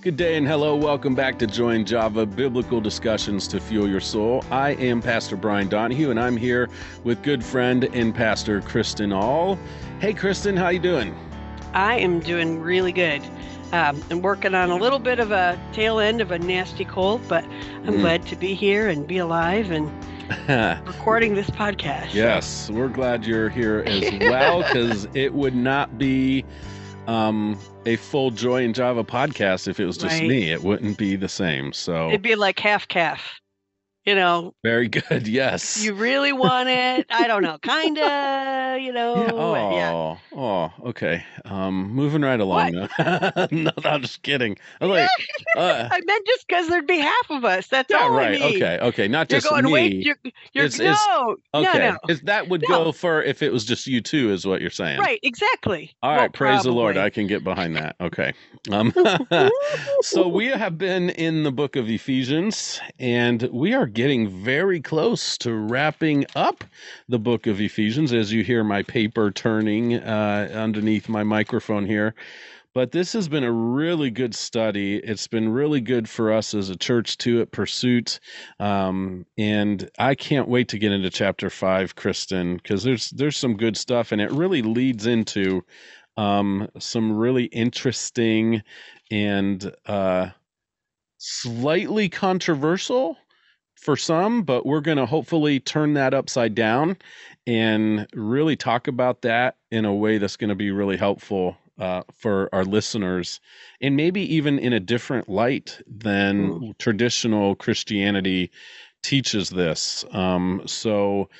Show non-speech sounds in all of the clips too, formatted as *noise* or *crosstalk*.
Good day and hello. Welcome back to Joy & Java Biblical Discussions to Fuel Your Soul. I am Pastor Brian Donahue, and I'm here with good friend and Pastor Kristin Aull. Hey, Kristin, how you doing? I am doing really good. Um, I'm working on a little bit of a tail end of a nasty cold, but I'm Mm. glad to be here and be alive and *laughs* recording this podcast. yes, we're glad you're here as well because it would not be um, a full Joy in Java podcast if it was just Right. me. It wouldn't be the same. So It'd be like half caff. You know, very good. *laughs* Yes. you really want it. I don't know, kinda. You know. Yeah. but yeah. Oh, oh, okay. Um, moving right along. *laughs* now. no, I'm just kidding. *laughs* I'm like, uh, I meant just because there'd be half of us. That's yeah, all I right. Okay, okay. Not You're just going. me. Wait. You're. You're. It's- it's- no. okay, No. No. Is that would No. go for if it was just you two, is what you're saying? Right. Exactly. All Well, right. praise the Lord. I can get behind that. Okay. Um, so we have been in the book of Ephesians, and we are getting very close to wrapping up the book of Ephesians. As you hear my paper turning uh, underneath my microphone here. But this has been a really good study. It's been really good for us as a church too at Pursuit, um, and I can't wait to get into chapter five, Kristin, because there's there's some good stuff, and it really leads into um, some really interesting and uh, slightly controversial for some, but we're going to hopefully turn that upside down and really talk about that in a way that's going to be really helpful uh, for our listeners and maybe even in a different light than traditional Christianity teaches this. Um, so,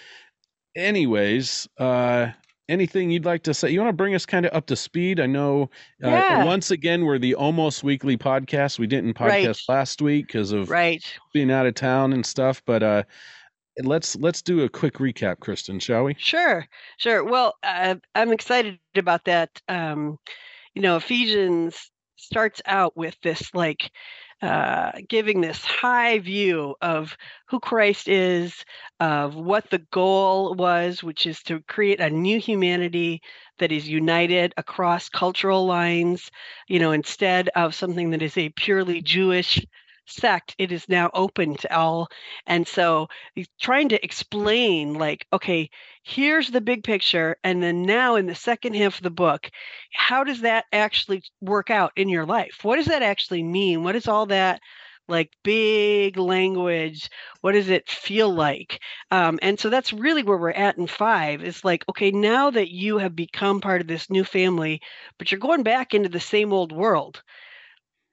anyways, uh, anything you'd like to say? You want to bring us kind of up to speed? I know uh, Yeah. once again we're the almost weekly podcast. We didn't podcast Right. last week because of Right. being out of town and stuff, but uh, let's let's do a quick recap, Kristin, shall we? Sure, sure. Well, uh, I'm excited about that. Um, you know, Ephesians starts out with this like uh, giving this high view of who Christ is, of what the goal was, which is to create a new humanity that is united across cultural lines. You know, instead of something that is a purely Jewish sect, it is now open to all. And so trying to explain, like, okay, here's the big picture and then now in the second half of the book how does that actually work out in your life? What does that actually mean? What is all that like big language what does it feel like? Um, and so that's really where we're at in five is like okay now that you have become part of this new family but you're going back into the same old world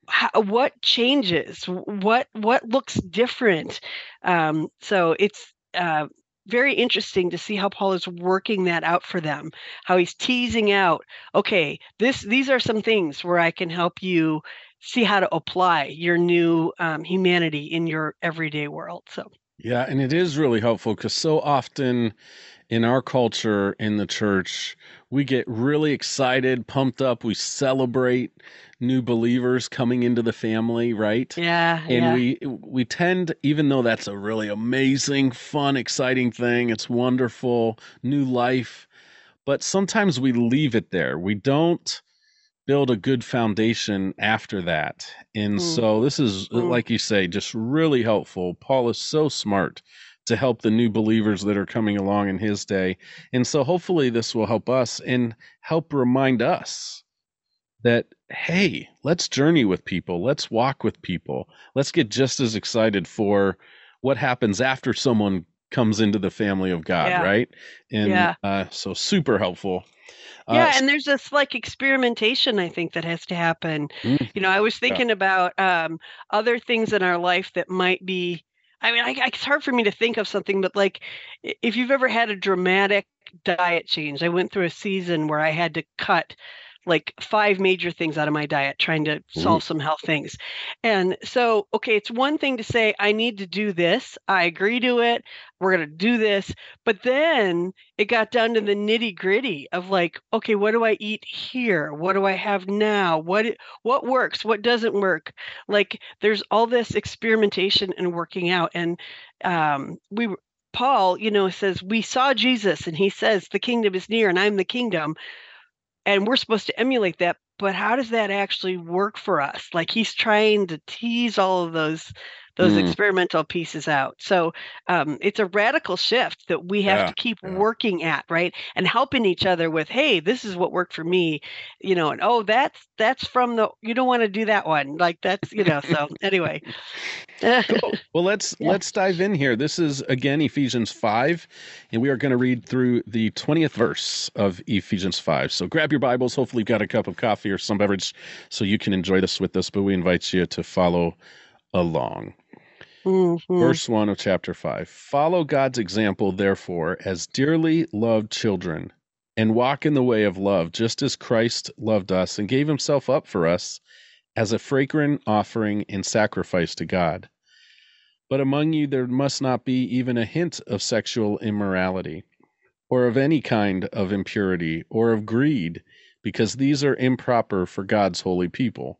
how, what changes what what looks different um, so it's uh, very interesting to see how Paul is working that out for them, how he's teasing out, okay, this these are some things where I can help you see how to apply your new um, humanity in your everyday world. So Yeah, and it is really helpful because so often in our culture in the church, we get really excited, pumped up, we celebrate new believers coming into the family, right? yeah, and yeah, we we tend even though that's a really amazing fun exciting thing it's wonderful new life but sometimes we leave it there we don't build a good foundation after that and Mm. so this is Mm. like you say just really helpful paul is so smart to help the new believers that are coming along in his day and so hopefully this will help us and help remind us that hey let's journey with people let's walk with people let's get just as excited for what happens after someone comes into the family of god Yeah. right and Yeah. uh, so super helpful Uh, yeah, and there's this like experimentation I think that has to happen. Mm. You know, I was thinking about um, other things in our life that might be. I mean, I, I- it's hard for me to think of something, but like, if you've ever had a dramatic diet change, I went through a season where I had to cut like five major things out of my diet, trying to solve some health things. And so, okay, it's one thing to say, I need to do this. I agree to it. We're going to do this. But then it got down to the nitty gritty of like, okay, what do I eat here? What do I have now? What what works? What doesn't work? Like there's all this experimentation and working out. And um, we Paul, you know, says we saw Jesus, and he says the kingdom is near, and I'm the kingdom. And we're supposed to emulate that but how does that actually work for us? Like he's trying to tease all of those those mm. experimental pieces out. So um, it's a radical shift that we have yeah, to keep yeah. working at, right? And helping each other with, hey, this is what worked for me, you know, and oh, that's that's from the you don't want to do that one, like that's you know. So anyway, cool. *laughs* well let's yeah. let's dive in here. This is again Ephesians five, and we are going to read through the twentieth verse of Ephesians five. So grab your Bibles. Hopefully, you've got a cup of coffee or some beverage so you can enjoy this with us. But we invite you to follow along. Mm-hmm. Verse 1 of chapter 5 Follow God's example, therefore, as dearly loved children, and walk in the way of love, just as Christ loved us and gave himself up for us as a fragrant offering and sacrifice to God. But among you there must not be even a hint of sexual immorality, or of any kind of impurity, or of greed, because these are improper for God's holy people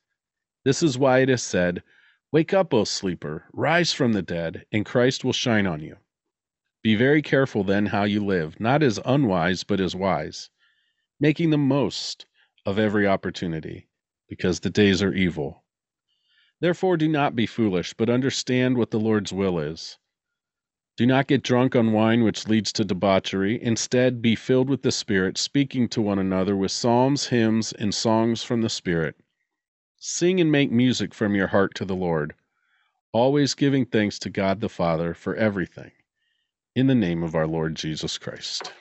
This is why it is said, Wake up, O sleeper, rise from the dead, and Christ will shine on you. Be very careful then how you live, not as unwise, but as wise, making the most of every opportunity, because the days are evil. Therefore, do not be foolish, but understand what the Lord's will is. Do not get drunk on wine, which leads to debauchery. Instead, be filled with the Spirit, speaking to one another with psalms, hymns, and songs from the Spirit Sing and make music from your heart to the Lord, always giving thanks to God the Father for everything, in the name of our Lord Jesus Christ.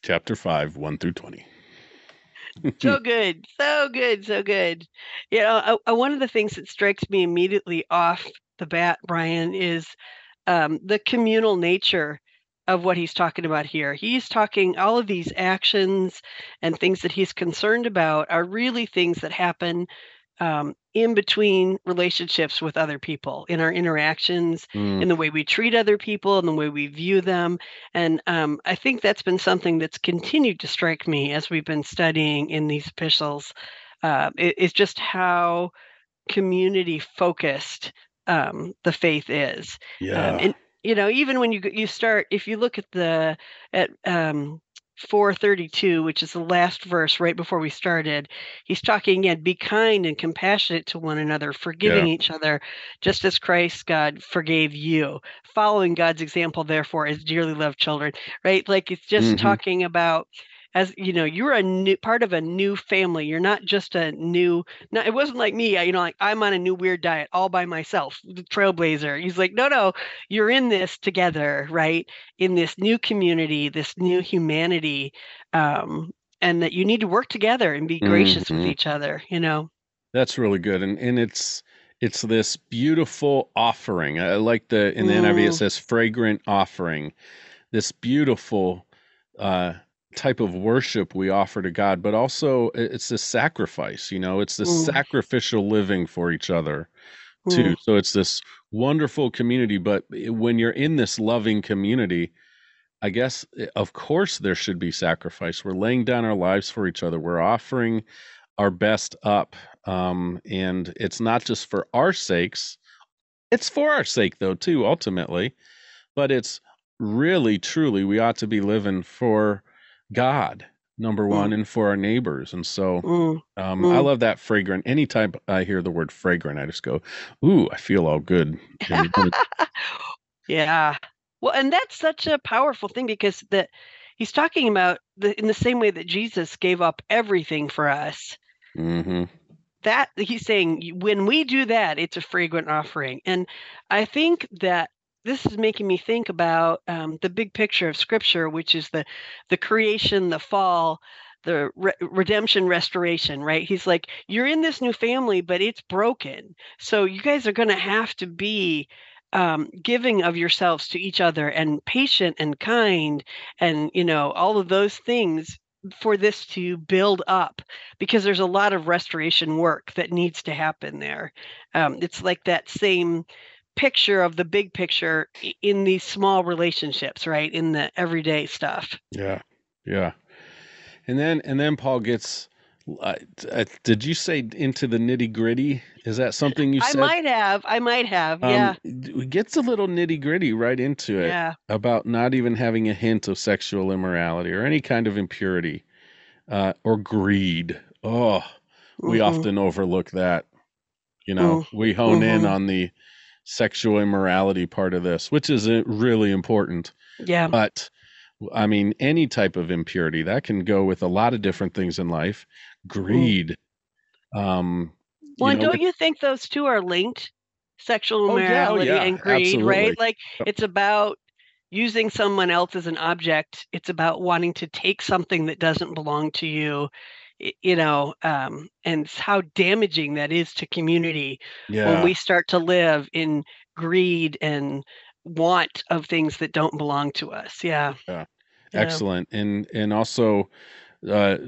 Chapter 5, 1 through 20. *laughs* so good, so good, so good. You know, I, I, one of the things that strikes me immediately off the bat, Brian, is um, the communal nature of what he's talking about here. He's talking all of these actions and things that he's concerned about are really things that happen um, in between relationships with other people, in our interactions, mm. in the way we treat other people, in the way we view them. And um, I think that's been something that's continued to strike me as we've been studying in these epistles. Uh, it, it's just how community focused um, the faith is. Um, yeah. Um, and you know even when you you start if you look at the at um 432 which is the last verse right before we started he's talking again be kind and compassionate to one another forgiving yeah. each other just as christ god forgave you following god's example therefore as dearly loved children right like it's just mm-hmm. talking about as you know you're a new part of a new family. You're not just a new not, it wasn't like me you know like i'm on a new weird diet all by myself the trailblazer. He's like no no you're in this together right? In this new community this new humanity um and that you need to work together and be gracious mm-hmm. with each other you know? That's really good and and it's it's this beautiful offering. I like the in the mm. niv it says fragrant offering. This beautiful uh type of worship we offer to God, but also it's this sacrifice, you know, it's this mm. sacrificial living for each other too. Mm. So it's this wonderful community, but when you're in this loving community, I guess of course there should be sacrifice. We're laying down our lives for each other. We're offering our best up. Um, and it's not just for our sakes. It's for our sake though, too, ultimately. But it's really, truly, we ought to be living for God number one mm. and for our neighbors and so mm. Um, mm. i love that fragrant anytime i hear the word fragrant i just go ooh i feel all good *laughs* yeah well and that's such a powerful thing because that he's talking about the, in the same way that Jesus gave up everything for us. Mm-hmm. That he's saying when we do that, it's a fragrant offering. And I think that this is making me think about um, the big picture of Scripture, which is the the creation, the fall, the re- redemption restoration right? He's like you're in this new family but it's broken. So you guys are going to have to be um, giving of yourselves to each other and patient and kind and you know all of those things for this to build up because there's a lot of restoration work that needs to happen there. Um, it's like that same picture of the big picture in these small relationships right in the everyday stuff yeah yeah and then and then Paul gets. Uh, uh, did you say into the nitty gritty? Is that something you said? I might have. I might have. Yeah. Um, gets a little nitty gritty right into it Yeah. about not even having a hint of sexual immorality or any kind of impurity uh, or greed. Oh, we Mhm. often overlook that. You know, we hone in mhm. on the sexual immorality part of this, which is uh, really important. Yeah. But I mean, any type of impurity that can go with a lot of different things in life. Greed. Um, Well, and know, don't you think those two are linked? Sexual Oh, oh, immorality yeah, and greed, absolutely. right? Like it's about using someone else as an object. It's about wanting to take something that doesn't belong to you. You know, um, and how damaging that is to community yeah, when we start to live in greed and want of things that don't belong to us. Yeah. Yeah. Yeah. excellent. And and also uh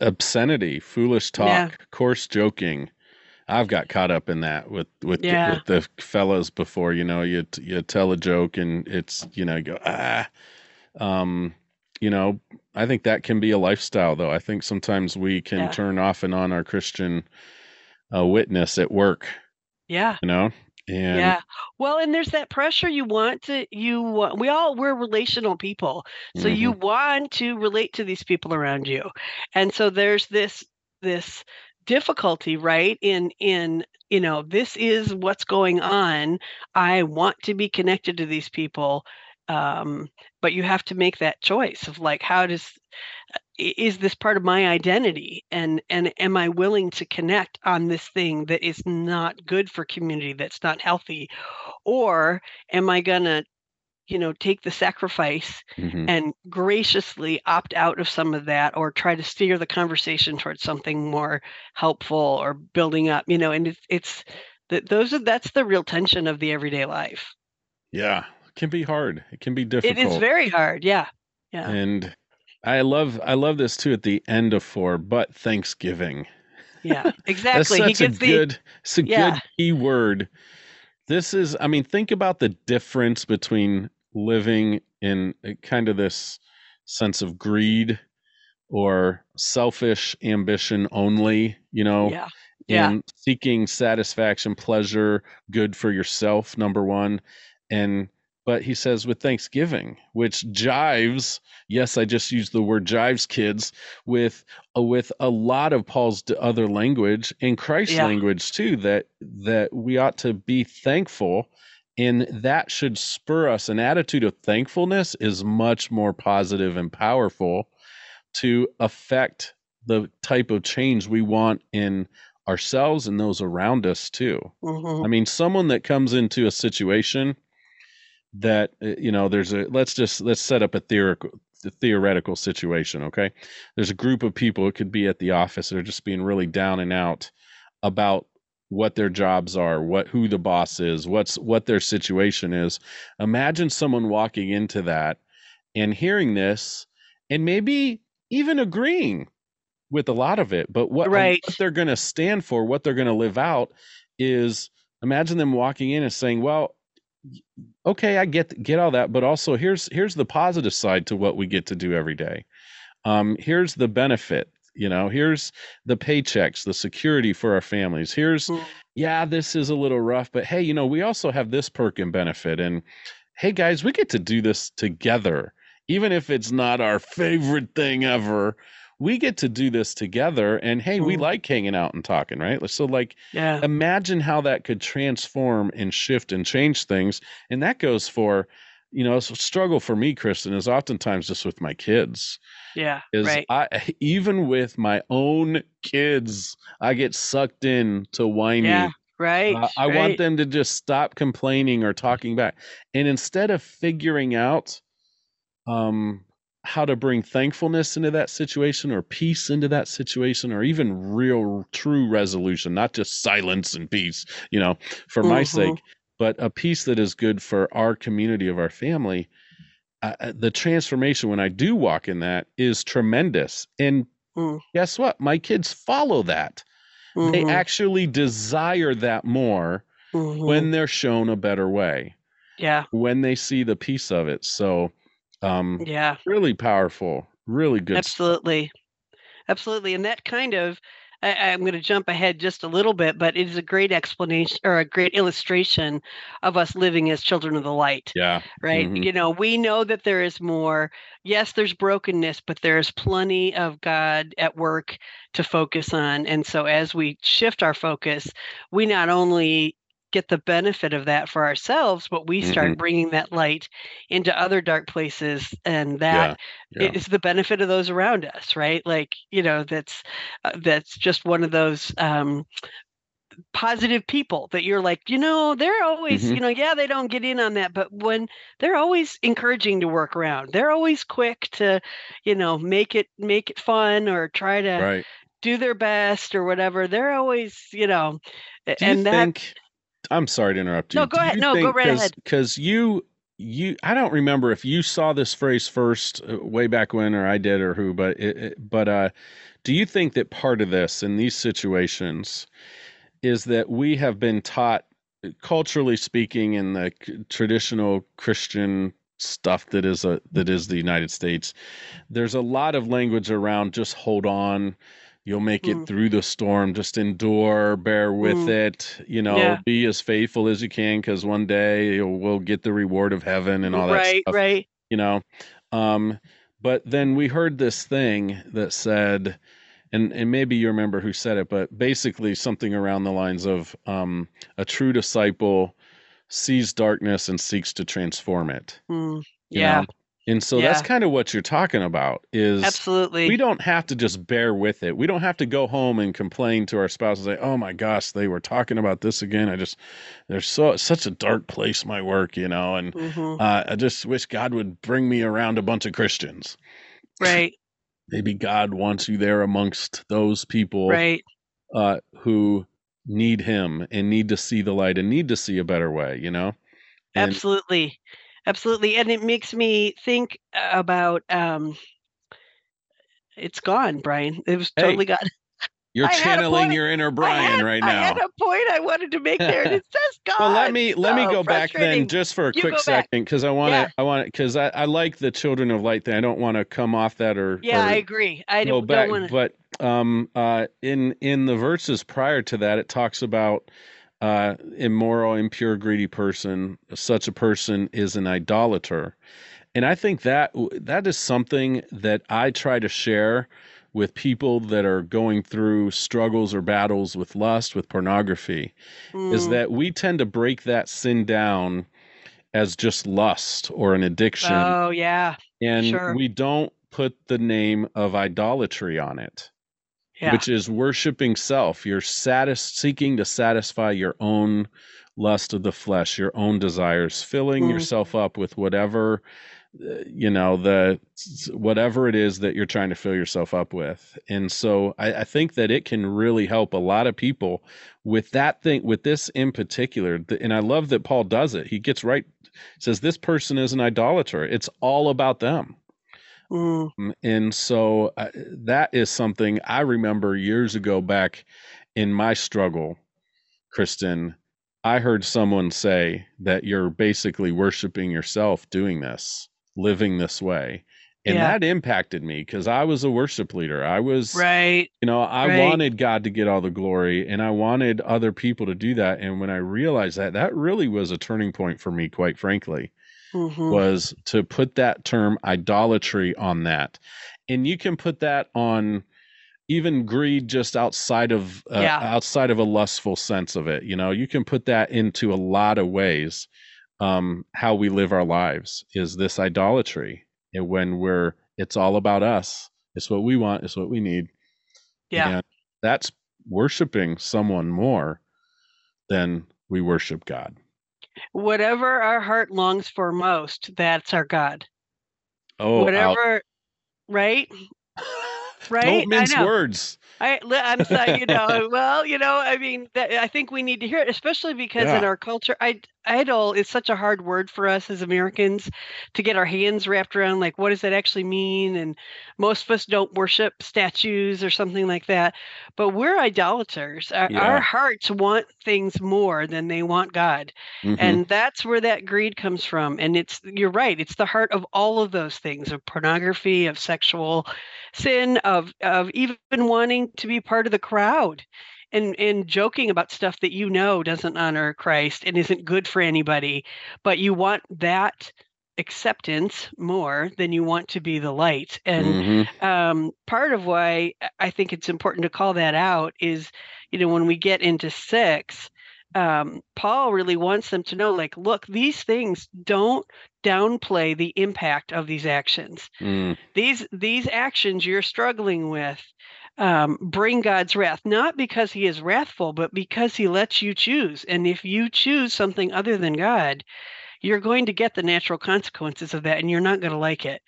obscenity, foolish talk, Yeah. coarse joking. I've got caught up in that with with the, Yeah. with the fellows before. You know, you you tell a joke and it's you know you go ah, um, you know. I think that can be a lifestyle, though. I think sometimes we can Yeah. turn off and on our Christian uh, witness at work. Yeah. You know, and yeah. Well, and there's that pressure you want to you we all we're relational people. So you mhm, want to relate to these people around you. And so there's this this difficulty, right? In in you know, this is what's going on. I want to be connected to these people. Um, but you have to make that choice of like how does is this part of my identity? And and am i willing to connect on this thing that is not good for community that's not healthy? Or am i going to you know take the sacrifice mhm. and graciously opt out of some of that or try to steer the conversation towards something more helpful or building up you know and it's it's that those are that's the real tension of the everyday life. Yeah, can be hard. It can be it difficult. is very hard yeah yeah And I love I love this too at the end of four, but Thanksgiving. yeah *laughs* That's exactly he such a the good it's a Yeah. good key word. This is I mean, think about the difference between living in kind of this sense of greed or selfish ambition only, you know, yeah yeah and seeking satisfaction, pleasure, good for yourself, number one. And but he says with Thanksgiving, which jives, yes, I just used the word jives, kids, with uh, with a lot of Paul's other language and Christ's Yeah. language too, that that we ought to be thankful. And that should spur us. An attitude of thankfulness is much more positive and powerful to affect the type of change we want in ourselves and those around us too. mhm. I mean, someone that comes into a situation that uh, you know, there's a let's just let's set up a theoretical the theoretical situation, okay? There's a group of people it could be at the office that are just being really down and out about what their jobs are, what who the boss is, what's what their situation is. Imagine someone walking into that and hearing this and maybe even agreeing with a lot of it, but what, Right. what they're going to stand for, what they're going to live out is imagine them walking in and saying, "Well, okay, I get get all that, but also here's here's the positive side to what we get to do every day. Um, here's the benefit, you know, here's the paychecks, the security for our families. Here's yeah, this is a little rough, but hey, you know, we also have this perk and benefit. And hey, guys, we get to do this together, even if it's not our favorite thing ever. We get to do this together. And hey, we Mm. like hanging out and talking, right? So, like, Yeah. imagine how that could transform and shift and change things. And that goes for you know, a struggle for me, Kristin, is oftentimes just with my kids. Yeah. Is right. I *laughs* even with my own kids, I get sucked in to whiny. Yeah. Right. Uh, I right. want them to just stop complaining or talking back. And instead of figuring out um how to bring thankfulness into that situation or peace into that situation or even real true resolution, not just silence and peace, you know, for my Mhm. sake, but a peace that is good for our community of our family. Uh, the transformation when I do walk in that is tremendous. And Mm. guess what? My kids follow that. They Mhm. actually desire that more Mhm. when they're shown a better way, yeah. when they see the peace of it. So, um, Yeah. really powerful, really good. stuff. Absolutely. Absolutely. And that kind of, I, I'm going to jump ahead just a little bit, but it is a great explanation or a great illustration of us living as children of the light, Yeah. right? Mhm. You know, we know that there is more. Yes, there's brokenness, but there's plenty of God at work to focus on. And so as we shift our focus, we not only get the benefit of that for ourselves, but we start Mhm. bringing that light into other dark places. And that Yeah. it is the benefit of those around us right like you know that's uh, that's just one of those um positive people that you're like you know they're always Mhm. you know yeah they don't get in on that but when they're always encouraging to work around they're always quick to you know make it make it fun or try to Right. do their best or whatever they're always you know Do you and that think? I'm sorry to interrupt you. No, go ahead. No, go right cause, ahead. Because you, you, I don't remember if you saw this phrase first uh, way back when, or I did, or who. But it, it, but uh, do you think that part of this in these situations is that we have been taught, culturally speaking, in the c- traditional Christian stuff that is a that is the United States, there's a lot of language around just hold on. You'll make it Mm. through the storm. Just endure, bear with Mm. it. You know, Yeah. be as faithful as you can, because one day you'll, we'll get the reward of heaven and all that right stuff right you know um but then we heard this thing that said and and maybe you remember who said it but basically something around the lines of um a true disciple sees darkness and seeks to transform it Mm. you yeah know? And so that's kind of what you're talking about is absolutely we don't have to just bear with it. We don't have to go home and complain to our spouse and say, "Oh my gosh, they were talking about this again." I just there's so such a dark place my work, you know, and Mhm. uh, I just wish God would bring me around a bunch of Christians. right *laughs* Maybe God wants you there amongst those people right uh, who need Him and need to see the light and need to see a better way, you know. And Absolutely. Absolutely. And it makes me think about um it's gone, Brian. It was Hey, totally gone. you're I channeling your inner Brian had, right now. I had a point I wanted to make there and it's just gone. Well, let me let me go back then just for a You quick second because I want to Yeah. I want to because I, I like the Children of Light thing. I don't want to come off that or Yeah, I agree. I go don't, back, don't want to. but um uh in in the verses prior to that, it talks about uh immoral, impure, greedy person. Such a person is an idolater, and I think that that is something that I try to share with people that are going through struggles or battles with lust, with pornography is Mm. that we tend to break that sin down as just lust or an addiction Oh, yeah. and sure. we don't put the name of idolatry on it Yeah. which is worshiping self. You're satis- seeking to satisfy your own lust of the flesh your own desires filling Mm. yourself up with whatever uh, you know the whatever it is that you're trying to fill yourself up with. And so I, I think that it can really help a lot of people with that thing with this in particular and i love that paul does it. He gets right says this person is an idolater. It's all about them Mm. um, and so uh, that is something I remember years ago back in my struggle, Kristin. I heard someone say that you're basically worshiping yourself doing this, living this way. And Yeah. that impacted me because I was a worship leader. I was, Right. you know, I Right. wanted God to get all the glory and I wanted other people to do that. And when I realized that, that really was a turning point for me, quite frankly hmm was to put that term idolatry on that. And you can put that on even greed just outside of uh, Yeah. outside of a lustful sense of it. You know, you can put that into a lot of ways. um, how we live our lives is this idolatry. And when we're, it's all about us. It's what we want. It's what we need. Yeah. And that's worshiping someone more than we worship God. Whatever our heart longs for most, that's our God. Oh. Whatever, right? *laughs* Right? Don't I mince know. words. I, I'm sorry, you know. *laughs* well, you know, I mean, that, I think we need to hear it, especially because in our culture, I, idol is such a hard word for us as Americans to get our hands wrapped around. Like, what does that actually mean? And most of us don't worship statues or something like that. But we're idolaters. Our, Yeah. our hearts want things more than they want God, Mhm. and that's where that greed comes from. And it's you're right. It's the heart of all of those things of pornography, of sexual sin of of even wanting to be part of the crowd and and joking about stuff that you know doesn't honor Christ and isn't good for anybody but you want that acceptance more than you want to be the light and Mhm. um, part of why I- I think it's important to call that out is, you know, when we get into six, um, Paul really wants them to know, like, look, these things don't downplay the impact of these actions. Mm. These these actions you're struggling with um, bring God's wrath, not because He is wrathful, but because He lets you choose. And if you choose something other than God, you're going to get the natural consequences of that and you're not going to like it.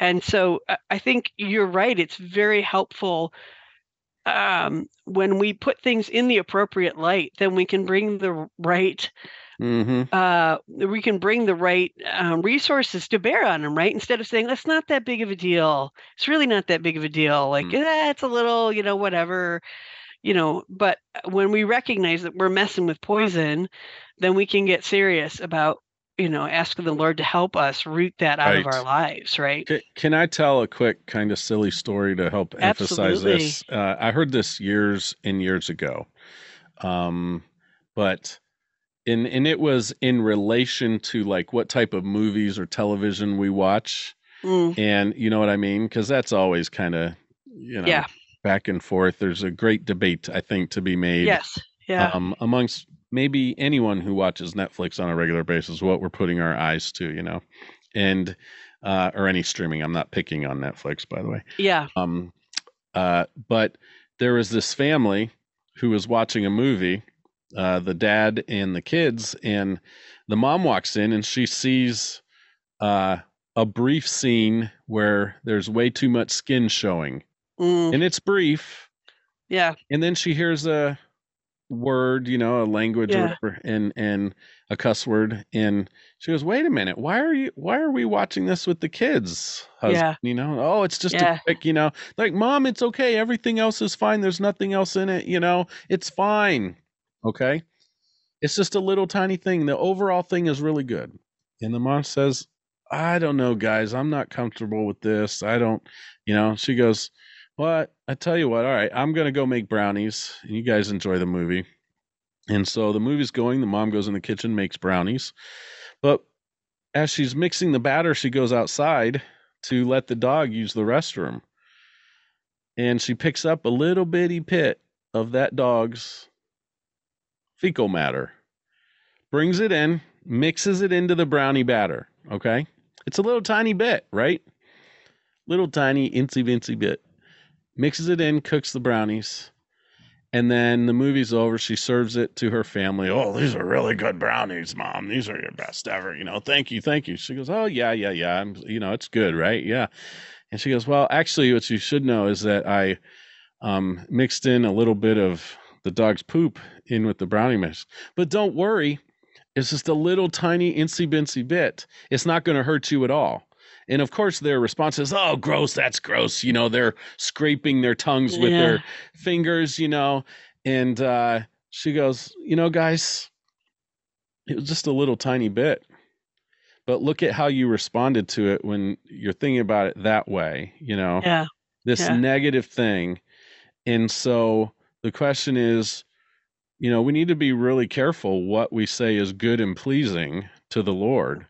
And so I- think you're right. It's very helpful um, when we put things in the appropriate light, then we can bring the right Mhm. uh, we can bring the right um, resources to bear on them, right? Instead of saying that's not that big of a deal. It's really not that big of a deal. Like, Mm. eh, it's a little, you know, whatever, you know. But uh, when we recognize that we're messing with poison, then we can get serious about, you know, asking the Lord to help us root that out of our lives, right? Ca- Can I tell a quick kind of silly story to help emphasize this? Uh, I heard this years and years ago, um, but in and it was in relation to like what type of movies or television we watch, Mm, and you know what I mean, because that's always kind of you know yeah. back and forth. There's a great debate I think to be made Yes. Yeah. um, amongst maybe anyone who watches Netflix on a regular basis, what we're putting our eyes to, you know, and uh, or any streaming. I'm not picking on Netflix, by the way. yeah. Um, uh, but there was this family who was watching a movie, uh, the dad and the kids, and the mom walks in and she sees uh, a brief scene where there's way too much skin showing, Mm, and it's brief, yeah. and then she hears a word you know a language or Yeah. whatever and and a cuss word and she goes wait a minute why are you why are we watching this with the kids husband? Yeah. you know oh it's just Yeah. a quick you know like mom it's okay everything else is fine there's nothing else in it you know it's fine okay? It's just a little tiny thing. The overall thing is really good. And the mom says i don't know guys. I'm not comfortable with this. I don't you know? She goes well, I, tell you what, all right, I'm going to go make brownies. And you guys enjoy the movie. And so the movie's going, the mom goes in the kitchen, makes brownies. But as she's mixing the batter, she goes outside to let the dog use the restroom. And she picks up a little bitty pit of that dog's fecal matter, brings it in, mixes it into the brownie batter. Okay. It's a little tiny bit, right? Little tiny, incy vincy bit mixes it in, cooks the brownies, and then the movie's over. She serves it to her family. Oh, these are really good brownies, mom. These are your best ever. You know, thank you, thank you. She goes, oh yeah, yeah, yeah. I'm, you know, it's good, right? Yeah. And she goes, well, actually, what you should know is that I um, mixed in a little bit of the dog's poop in with the brownie mix. But don't worry, it's just a little tiny incy bincy bit. It's not going to hurt you at all. And of course, their response is, "Oh, gross! That's gross." You know, they're scraping their tongues with Yeah. their fingers. You know, and uh, she goes, "You know, guys, it was just a little tiny bit, but look at how you responded to it when you're thinking about it that way. You know, Yeah. this Yeah. negative thing, and so the question is." You know, we need to be really careful what we say is good and pleasing to the Lord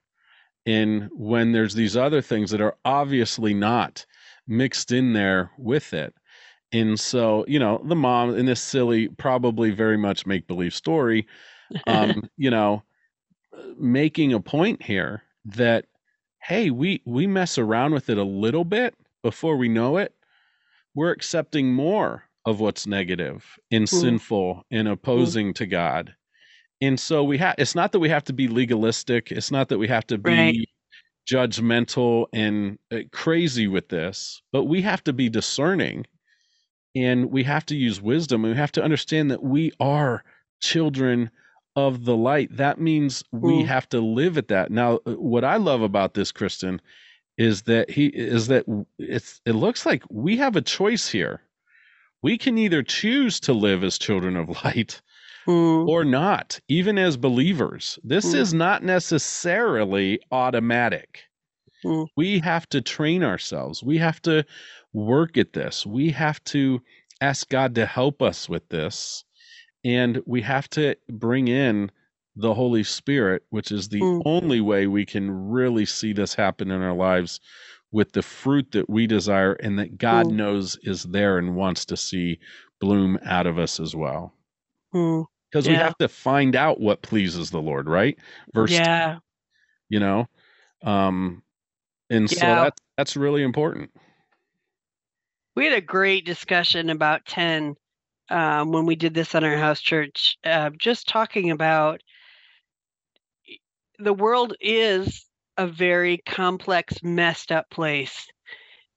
and when there's these other things that are obviously not mixed in there with it. And so, you know, the mom in this silly, probably very much make believe story, um, *laughs* you know, making a point here that hey, we we mess around with it a little bit before we know it, we're accepting more of what's negative and mm. sinful and opposing mm. to God. And so we have it's not that we have to be legalistic, it's not that we have to be right. judgmental and uh, crazy with this, but we have to be discerning and we have to use wisdom and we have to understand that we are children of the light. That means we mm. have to live at that. Now, uh, what I love about this, Kristin, is that he is that it's it looks like we have a choice here. We can either choose to live as children of light mm. or not, even as believers. This mm. is not necessarily automatic. Mm. We have to train ourselves. We have to work at this. We have to ask God to help us with this and we have to bring in the Holy Spirit, which is the only way we can really see this happen in our lives with the fruit that we desire and that God mm. knows is there and wants to see bloom out of us as well. Mm. Because yeah. we have to find out what pleases the Lord, right? Verse, yeah. you know, um, and yeah. so that, that's really important. We had a great discussion about 10 um, when we did this on our house church, uh, just talking about the world is a very complex, messed up place.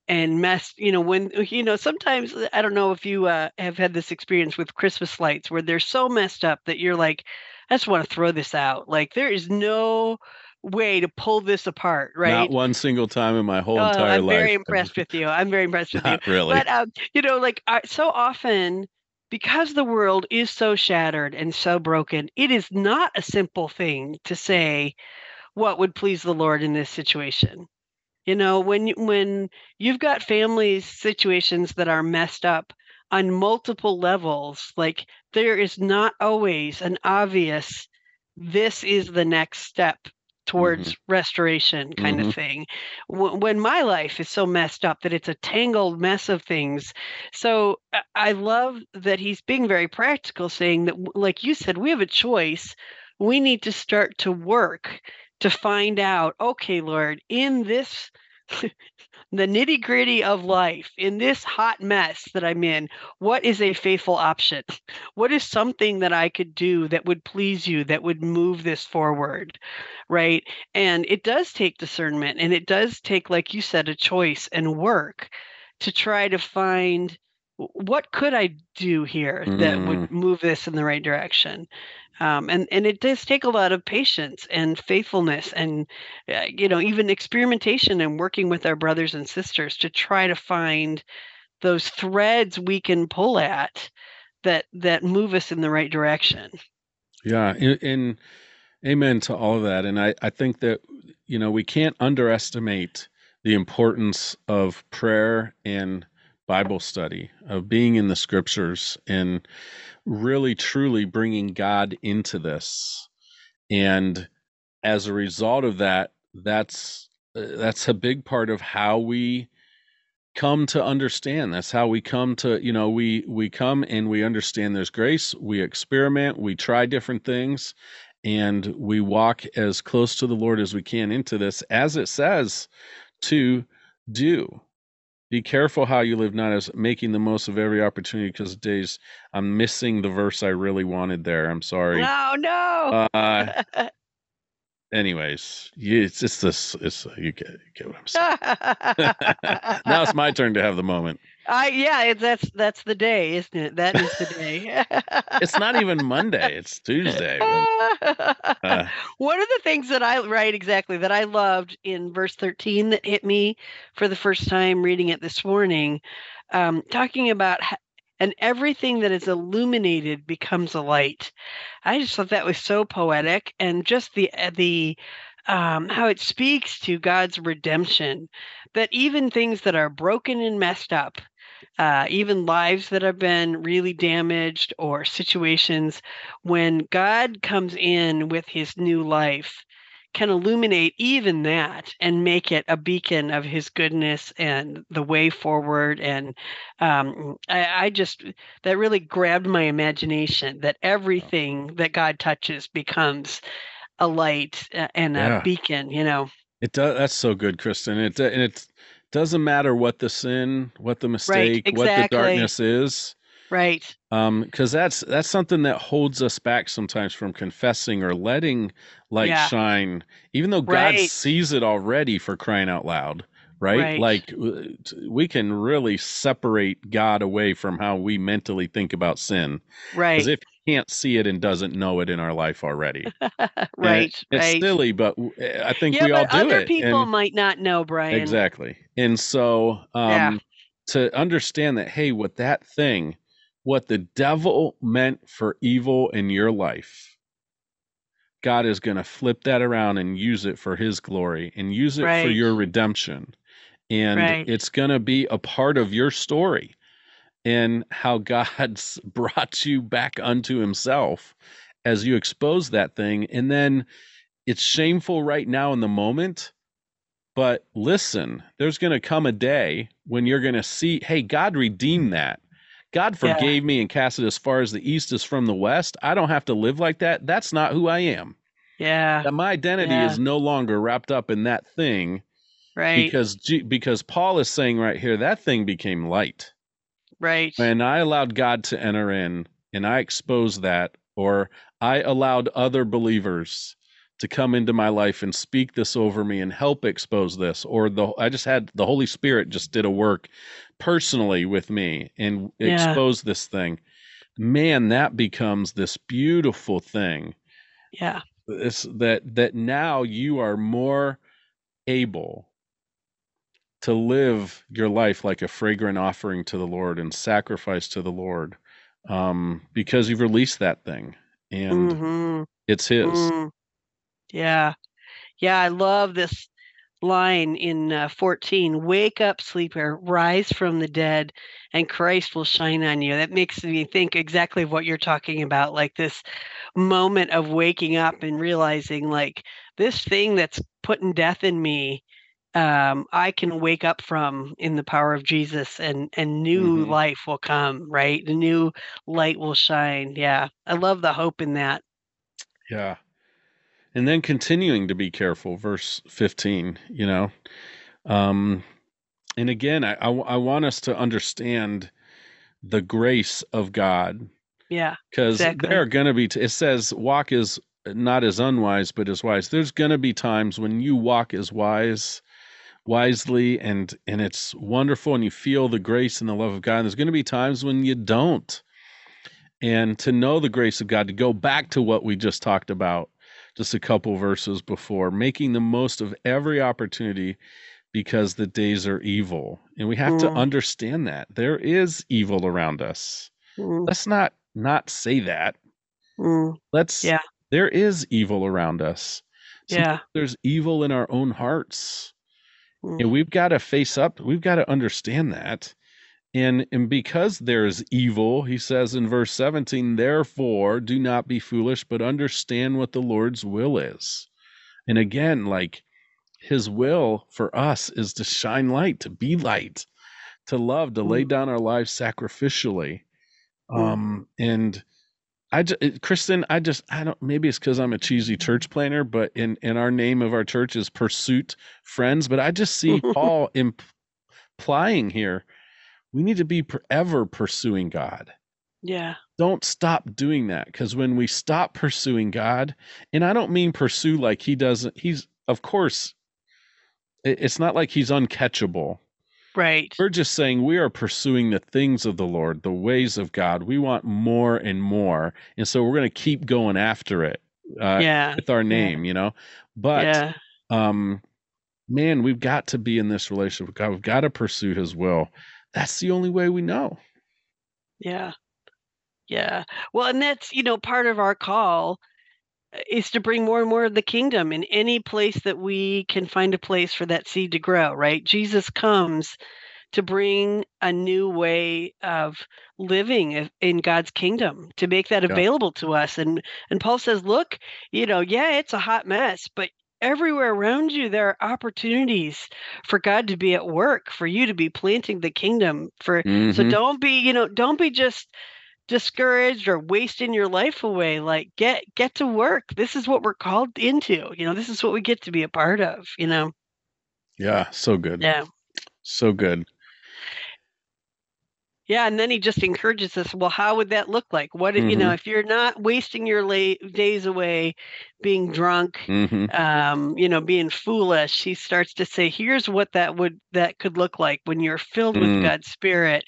And mess, you know, when, you know, sometimes I don't know if you uh, have had this experience with Christmas lights where they're so messed up that you're like, I just want to throw this out. Like, there is no way to pull this apart, right? Not one single time in my whole entire I'm life. I'm very impressed with you. I'm very impressed with *laughs* Not you. Really, but um, you know, like uh, so often because the world is so shattered and so broken, it is not a simple thing to say what would please the Lord in this situation. You know, when when you've got families situations that are messed up on multiple levels, like there is not always an obvious this is the next step towards mm-hmm. restoration kind mm-hmm. of thing w- when my life is so messed up that it's a tangled mess of things so i love that he's being very practical saying that like you said we have a choice we need to start to work to find out okay lord in this *laughs* the nitty gritty of life in this hot mess that I'm in, what is a faithful option? *laughs* What is something that I could do that would please you, that would move this forward? Right. And it does take discernment and it does take, like you said, a choice and work to try to find what could I do here that would mm. move this in the right direction? Um, and and it does take a lot of patience and faithfulness and uh, you know even experimentation and working with our brothers and sisters to try to find those threads we can pull at that that move us in the right direction yeah and, and amen to all of that and i i think that you know we can't underestimate the importance of prayer and bible study of being in the scriptures and really truly bringing God into this. And as a result of that, that's uh, that's a big part of how we come to understand that's how we come to you know we we come and we understand there's grace we experiment we try different things and we walk as close to the lord as we can into this as it says to do be careful how you live, not as making the most of every opportunity because days I'm missing the verse I really wanted there. I'm sorry. No, no. Uh, *laughs* anyways, it's just this. It's you get, you get what I'm saying. *laughs* now it's my turn to have the moment. I yeah, that's that's the day, isn't it? That is the day. *laughs* it's not even Monday; it's Tuesday. Uh, *laughs* One of the things that I write exactly that I loved in verse thirteen that hit me for the first time reading it this morning, um, talking about and everything that is illuminated becomes a light. I just thought that was so poetic, and just the uh, the um, how it speaks to God's redemption. That even things that are broken and messed up uh, even lives that have been really damaged or situations when God comes in with his new life can illuminate even that and make it a beacon of his goodness and the way forward and um, I, I, just that really grabbed my imagination that everything that god touches becomes a light uh, and Yeah. a beacon, you know. It does. That's so good, Kristin. It and it doesn't matter what the sin, what the mistake, what the darkness is, Right. um, because that's that's something that holds us back sometimes from confessing or letting light Yeah. shine, even though God Right. sees it already for crying out loud. Right? Right. Like we can really separate God away from how we mentally think about sin, Right. as if He can't see it and doesn't know it in our life already. *laughs* Right. It's right. silly, but I think yeah, we all do other it. people and- might not know, Brian. Exactly. And so um Yeah. to understand that hey, what that thing, what the devil meant for evil in your life, God is going to flip that around and use it for his glory and use it for your redemption. And Right. it's going to be a part of your story and how God's *laughs* brought you back unto himself as you expose that thing and then it's shameful right now in the moment but listen, there's going to come a day when you're going to see, hey, God redeemed that. God Yeah. forgave me and cast it as far as the east is from the west. I don't have to live like that. That's not who I am. Yeah. That my identity Yeah. is no longer wrapped up in that thing Right. because because Paul is saying right here that thing became light. right. And I allowed God to enter in and I exposed that or I allowed other believers to come into my life and speak this over me and help expose this or the I just had the Holy Spirit just did a work personally with me and Yeah. exposed this thing. Man, that becomes this beautiful thing. Yeah. This that that now you are more able to live your life like a fragrant offering to the Lord and sacrifice to the Lord um, because you've released that thing and hmm it's His. Mm. Yeah. Yeah, I love this line in uh, 14 Wake up, sleeper, rise from the dead, and Christ will shine on you. That makes me think exactly of what you're talking about like this moment of waking up and realizing, like, this thing that's putting death in me. Um, I can wake up from in the power of Jesus, and and new Mhm. life will come. Right, the new light will shine. Yeah, I love the hope in that. Yeah. And then continuing to be careful, verse 15, you know. Um, and again, I, I, I want us to understand the grace of God Yeah, because Exactly. there are going to be, t- it says, walk is not as unwise, but as wise. There's going to be times when you walk as wise, wisely, and and it's wonderful, and you feel the grace and the love of God. And there's going to be times when you don't. And to know the grace of God, to go back to what we just talked about just a couple verses before, making the most of every opportunity because the days are evil. And we have to Mm. understand that there is evil around us. Mm, Let's not not say that. mm, Let's Yeah. there is evil around us. Sometimes yeah. There's evil in our own hearts. Mm, And we've got to face up. We've got to understand that. And and because there is evil, he says in verse 17, therefore do not be foolish, but understand what the Lord's will is. And again, like his will for us is to shine light, to be light, to love, to lay Mm. down our lives sacrificially. Mm. Um, and I just, Kristin, I just, I don't, maybe it's because I'm a cheesy church planter, but in, in our name of our church is Pursuit Friends. But I just see *laughs* Paul imp- implying here we need to be forever pursuing God. yeah. Don't stop doing that because when we stop pursuing God, and I don't mean pursue like he doesn't, he's, of course, it's not like he's uncatchable. Right. We're just saying we are pursuing the things of the Lord, the ways of God. We want more and more. And so we're going to keep going after it uh, yeah. with our name, you know? But, yeah. um, man, we've got to be in this relationship with God. We've got to pursue his will. That's the only way we know. Yeah. Yeah. Well, and that's, you know, part of our call uh, is to bring more and more of the kingdom in any place that we can find a place for that seed to grow, right? Jesus comes to bring a new way of living in God's kingdom, to make that Yeah. available to us. And and Paul says, look, you know, yeah, it's a hot mess, but everywhere around you there are opportunities for God to be at work, for you to be planting the kingdom, for so Mhm. don't be, you know, don't be just discouraged or wasting your life away like get get to work. This is what we're called into you know this is what we get to be a part of you know? Yeah so good. Yeah. So good yeah, and then he just encourages us. Well, how would that look like? What mm-hmm. you know, mm-hmm. if you're not wasting your late days away being drunk, mm-hmm. um, you know, being foolish, he starts to say, here's what that would that could look like when you're filled mm. with God's Spirit.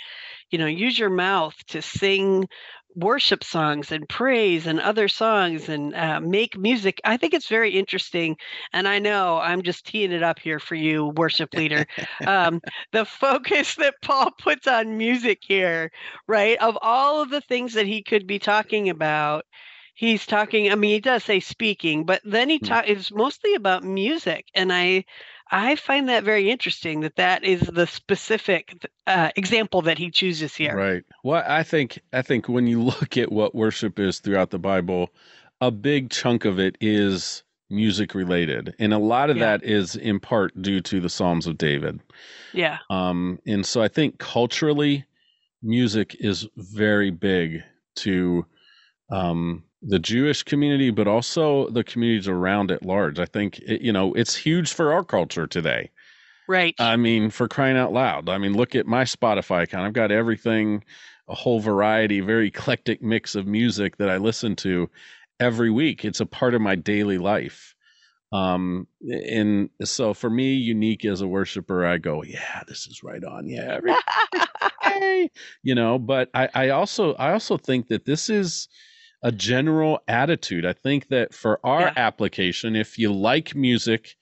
You know, use your mouth to sing worship songs and praise and other songs and uh, make music. I think it's very interesting. And I know I'm just teeing it up here for you, worship leader. um, the *laughs* focus that Paul puts on music here, right? Of all of the things that he could be talking about, he's talking i mean he does say speaking but then he hmm. talks it's mostly about music and i I find that very interesting that that is the specific uh, example that he chooses here. Right. Well, I think I think when you *laughs* look at what worship is throughout the Bible, a big chunk of it is music related, and a lot of yeah. that is in part due to the Psalms of David. Yeah. Um, and so I think culturally, music is very big to um the Jewish community, but also the communities around at large. I think it, you know it's huge for our culture today. Right. I mean, for crying out loud. I mean, look at my Spotify account. I've got everything, a whole variety, very *laughs* eclectic mix of music that I listen to every week. It's a part of my daily life. Um, and so for me, unique as a worshiper, I go, yeah, this is right on. Yeah, every, *laughs* hey, you know. But I, I also, I also think that this is a general attitude. I think that for our yeah. application, if you like music,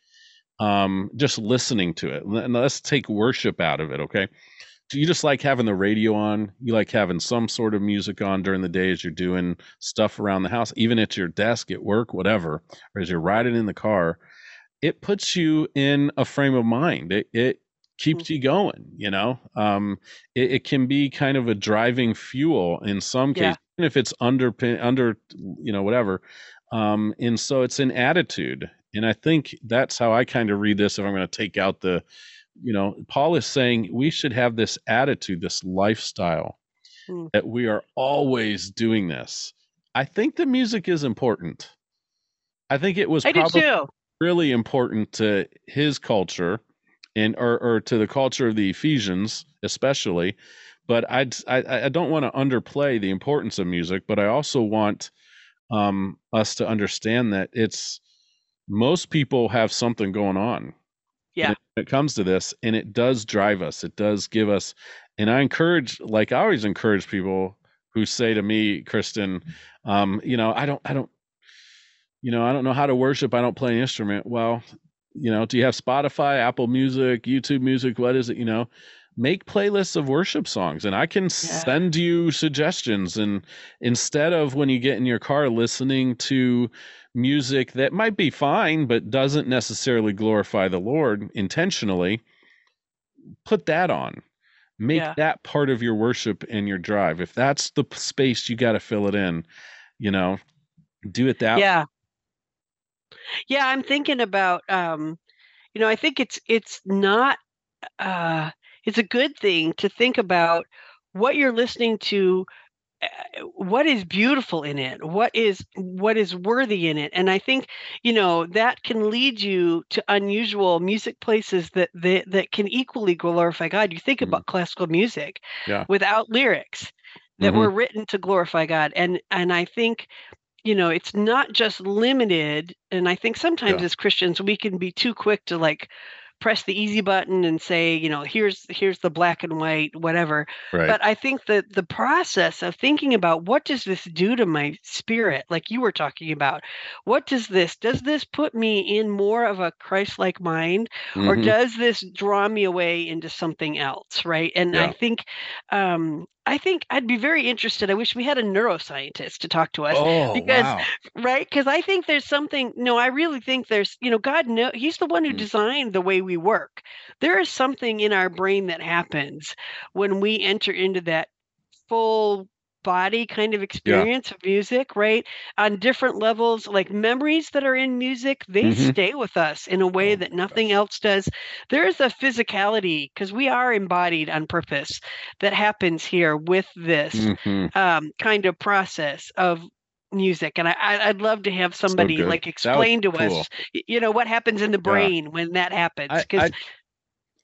um, just listening to it, and let's take worship out of it, okay? Do you just like having the radio on? You like having some sort of music on during the day as you're doing stuff around the house, even at your desk, at work, whatever, or as you're riding in the car. It puts you in a frame of mind. It, it keeps mm-hmm. you going you know um, it, it, can be kind of a driving fuel in some cases yeah. If it's under under you know whatever um, and so it's an attitude and i think that's how i kind of read this if i'm going to take out the you know paul is saying we should have this attitude this lifestyle mm. that we are always doing this i think the music is important i think it was I probably really important to his culture and or, or to the culture of the Ephesians especially. But I'd, I I don't want to underplay the importance of music, but I also want um, us to understand that it's most people have something going on. Yeah. When it comes to this, and it does drive us. It does give us, and I encourage, like I always encourage people who say to me, Kristin, um, you know, I don't, I don't, you know, I don't know how to worship. I don't play an instrument. Well, you know, do you have Spotify, Apple Music, YouTube Music? What is it? You know, make playlists of worship songs and I can yeah. send you suggestions. And instead of when you get in your car listening to music that might be fine, but doesn't necessarily glorify the Lord intentionally, put that on. Make yeah. that part of your worship and your drive. If that's the space you got to fill it in, you know, do it that yeah yeah, I'm thinking about um, you know, I think it's it's not uh it's a good thing to think about what you're listening to uh, what is beautiful in it what is what is worthy in it and i think you know that can lead you to unusual music places that that, that can equally glorify god you think mm-hmm. about classical music yeah. without lyrics that mm-hmm. were written to glorify god and and i think you know it's not just limited and i think sometimes yeah. as christians we can be too quick to like press the easy button and say, you know, here's here's the black and white, whatever. Right. But I think that the process of thinking about what does this do to my spirit, like you were talking about, what does this does this put me in more of a Christ-like mind, mm-hmm. or does this draw me away into something else, right? And yeah. I think um, I think I'd be very interested. I wish we had a neuroscientist to talk to us oh, because wow. right because I think there's something no I really think there's you know God know he's the one who mm. designed the way we work. There is something in our brain that happens when we enter into that full body kind of experience of music, right? On different levels, like memories that are in music, they Mhm. stay with us in a way Oh that nothing else does. There is a physicality because we are embodied on purpose that happens here with this hmm um, kind of process of music. And I, I'd love to have somebody good. like explain to cool. us, you know, what happens in the Yeah. brain when that happens. Because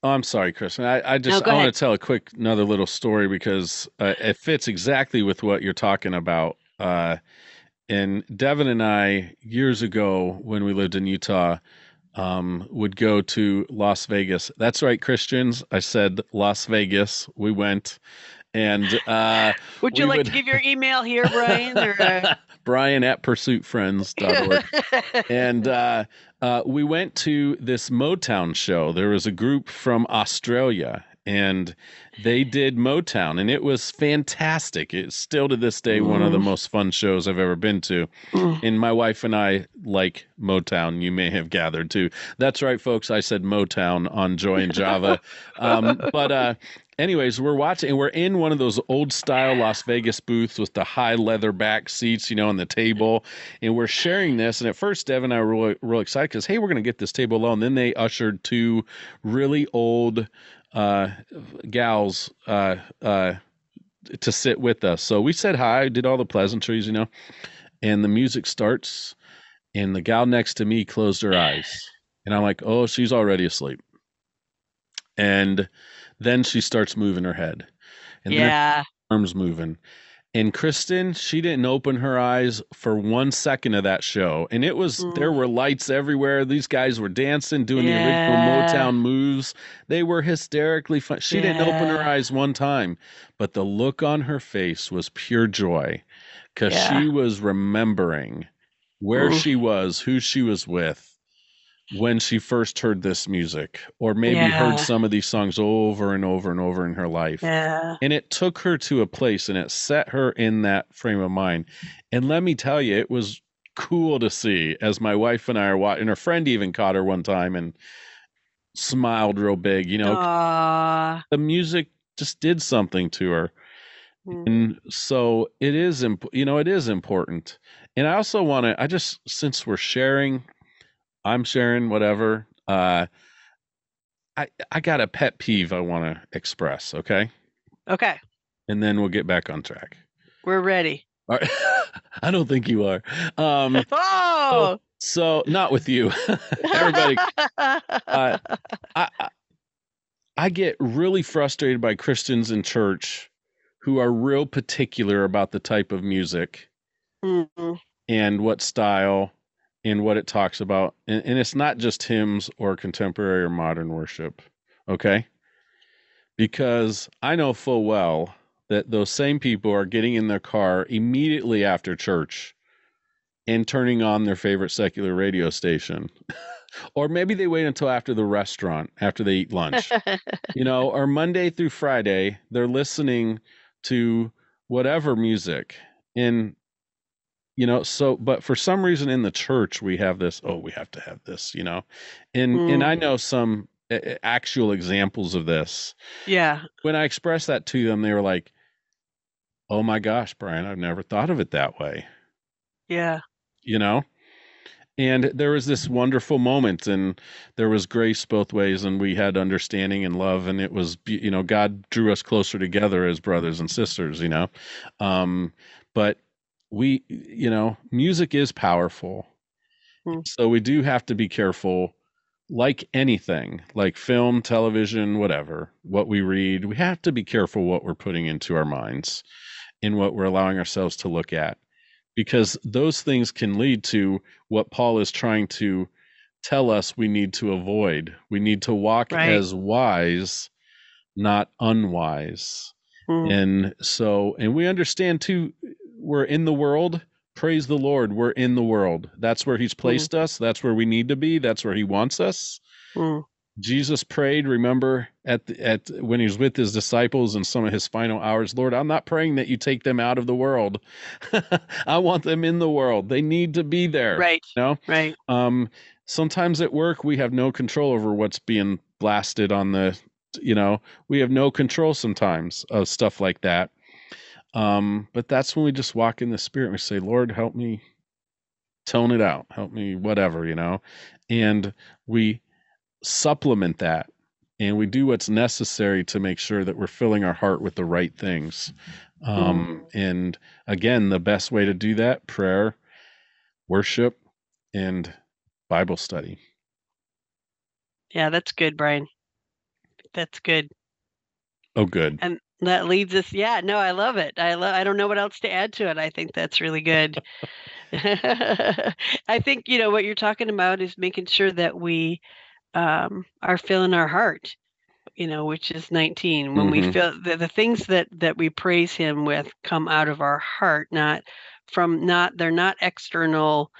oh, I'm sorry, Kristin. I, I just go I want to tell a quick another little story because uh, it fits exactly with what you're talking about. Uh, and Devin and I years ago when we lived in Utah um, would go to Las Vegas. That's right, Christians. I said Las Vegas. We went and uh, *laughs* Would you like would to give your email here, Brian? Or uh... *laughs* Brian at pursuitfriends.org. *laughs* and uh, uh, we went to this Motown show. There was a group from Australia, and they did Motown, and it was fantastic. It's still to this day one of the Mm, most fun shows I've ever been to. mm. And my wife and I like Motown. You may have gathered too. That's right, folks. I said Motown on Joy and Java. *laughs* Um, but uh, anyways, we're watching, and we're in one of those old style Las Vegas booths with the high leather back seats, you know, on the table, and we're sharing this. And at first, Dev and I were real, real excited because hey, we're going to get this table alone. Then they ushered two really old uh, gals uh, uh, to sit with us. So we said hi, did all the pleasantries, you know, and the music starts, and the gal next to me closed her eyes, and I'm like, oh, she's already asleep. And then she starts moving her head, and then her Yeah. arms moving. And Kristin, she didn't open her eyes for one second of that show. And it was, there Mm. were lights everywhere. These guys were dancing, doing the original Motown moves. They were hysterically fun. She didn't open her eyes one time, but the look on her face was pure joy because Yeah. she was remembering where Mm. she was, who she was with when she first heard this music, or maybe Yeah. heard some of these songs over and over and over in her life. Yeah. And it took her to a place and it set her in that frame of mind. And let me tell you, it was cool to see as my wife and I are watching. And her friend even caught her one time and smiled real big. You know, Aw. the music just did something to her. Mm. And so it is, imp- you know, it is important. And I also want to, I just, since we're sharing, I'm sharing whatever. Uh, I I got a pet peeve I want to express. Okay, Okay. and then we'll get back on track. We're ready. Right. *laughs* I don't think you are. Um, *laughs* so, Oh. so not with you. *laughs* Everybody, uh, I, I I get really frustrated by Christians in church who are real particular about the type of music Mm, and what style and what it talks about. And, and it's not just hymns or contemporary or modern worship. Okay. Because I know full well that those same people are getting in their car immediately after church and turning on their favorite secular radio station. *laughs* or maybe they wait until after the restaurant, after they eat lunch, *laughs* you know, or Monday through Friday, they're listening to whatever music. And you know so but for some reason in the church we have this oh we have to have this you know and and i Mm. know some uh, uh, actual examples of this yeah. when i expressed that to them they were like oh my gosh brian i've never thought of it that way Yeah. you know and there was this wonderful moment and there was grace both ways and we had understanding and love and it was you know god drew us closer together as brothers and sisters you know um but we you know music is powerful Mm. so we do have to be careful like anything like film television whatever what we read we have to be careful what we're putting into our minds and what we're allowing ourselves to look at because those things can lead to what Paul is trying to tell us we need to avoid. We need to walk Right. as wise, not unwise. Mm. And so, and we understand too, we're in the world. Praise the Lord. We're in the world. That's where He's placed us. That's where we need to be. That's where He wants us. Mm. Jesus prayed, remember, at the, at when he was with his disciples in some of his final hours, Lord, I'm not praying that you take them out of the world. *laughs* I want them in the world. They need to be there. Right. You know? Right. Um, sometimes at work we have no control over what's being blasted on the you know, we have no control sometimes of stuff like that. Um, but that's when we just walk in the spirit and we say, Lord, help me tone it out, help me, whatever, you know. And we supplement that and we do what's necessary to make sure that we're filling our heart with the right things. Um, mm. And again, the best way to do that prayer, worship, and Bible study. Yeah, that's good, Brian. That's good. Oh, good. And that leads us. Yeah, no, I love it. I love. I don't know what else to add to it. I think that's really good. *laughs* I think you know what you're talking about is making sure that we um, are filling our heart. You know, which is 19. When mm-hmm. we feel the, the things that that we praise Him with come out of our heart, not from not they're not external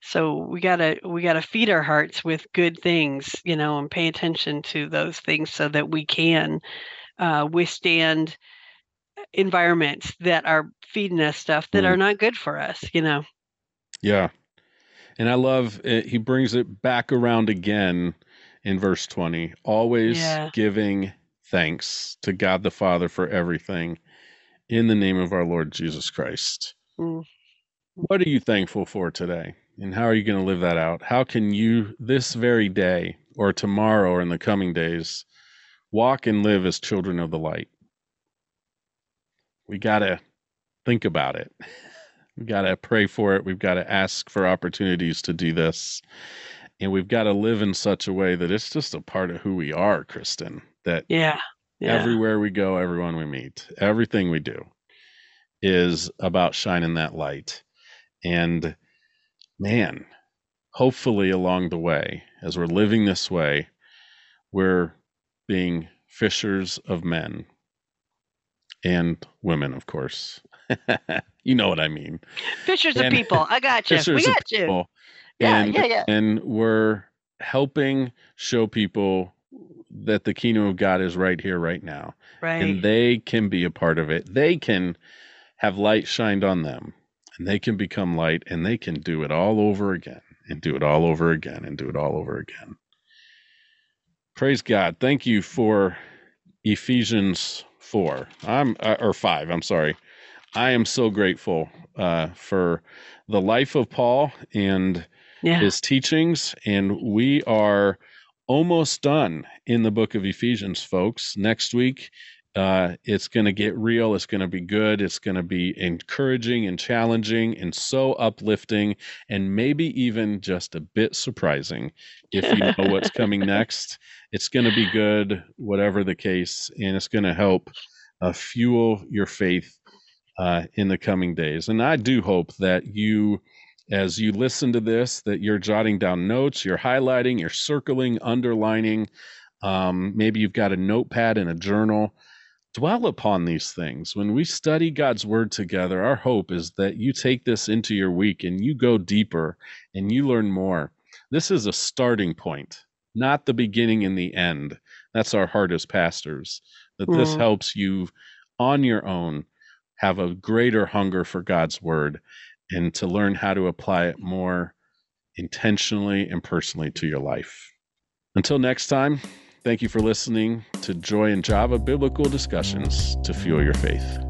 so we gotta we gotta feed our hearts with good things you know and pay attention to those things so that we can uh, withstand environments that are feeding us stuff that mm. are not good for us you know yeah and i love it. he brings it back around again in verse 20 always yeah. giving thanks to god the father for everything in the name of our lord jesus christ mm. what are you thankful for today and how are you going to live that out? How can you, this very day or tomorrow or in the coming days, walk and live as children of the light? We got to think about it. *laughs* We got to pray for it. We've got to ask for opportunities to do this. And we've got to live in such a way that it's just a part of who we are, Kristin. That yeah, yeah. everywhere we go, everyone we meet, everything we do is about shining that light. And man, hopefully along the way, as we're living this way, we're being fishers of men and women, of course. *laughs* you know what I mean. Fishers and, of people. I got you. We got you. People. Yeah, and, yeah, yeah. And we're helping show people that the kingdom of God is right here, right now. Right. And they can be a part of it. They can have light shined on them and they can become light and they can do it all over again and do it all over again and do it all over again. Praise God. Thank you for Ephesians 4. I'm uh, or 5, I'm sorry. I am so grateful uh, for the life of Paul and yeah. his teachings and we are almost done in the book of Ephesians, folks. Next week uh, it's going to get real. It's going to be good. It's going to be encouraging and challenging and so uplifting and maybe even just a bit surprising if you know what's coming *laughs* next. It's going to be good, whatever the case, and it's going to help uh, fuel your faith uh, in the coming days. And I do hope that you, as you listen to this, that you're jotting down notes, you're highlighting, you're circling, underlining. Um, maybe you've got a notepad and a journal dwell upon these things. When we study God's word together, our hope is that you take this into your week and you go deeper and you learn more. This is a starting point, not the beginning and the end. That's our heart as pastors, that this mm. helps you on your own have a greater hunger for God's word and to learn how to apply it more intentionally and personally to your life. Until next time, Thank you for listening to Joy and Java Biblical Discussions to Fuel Your Faith.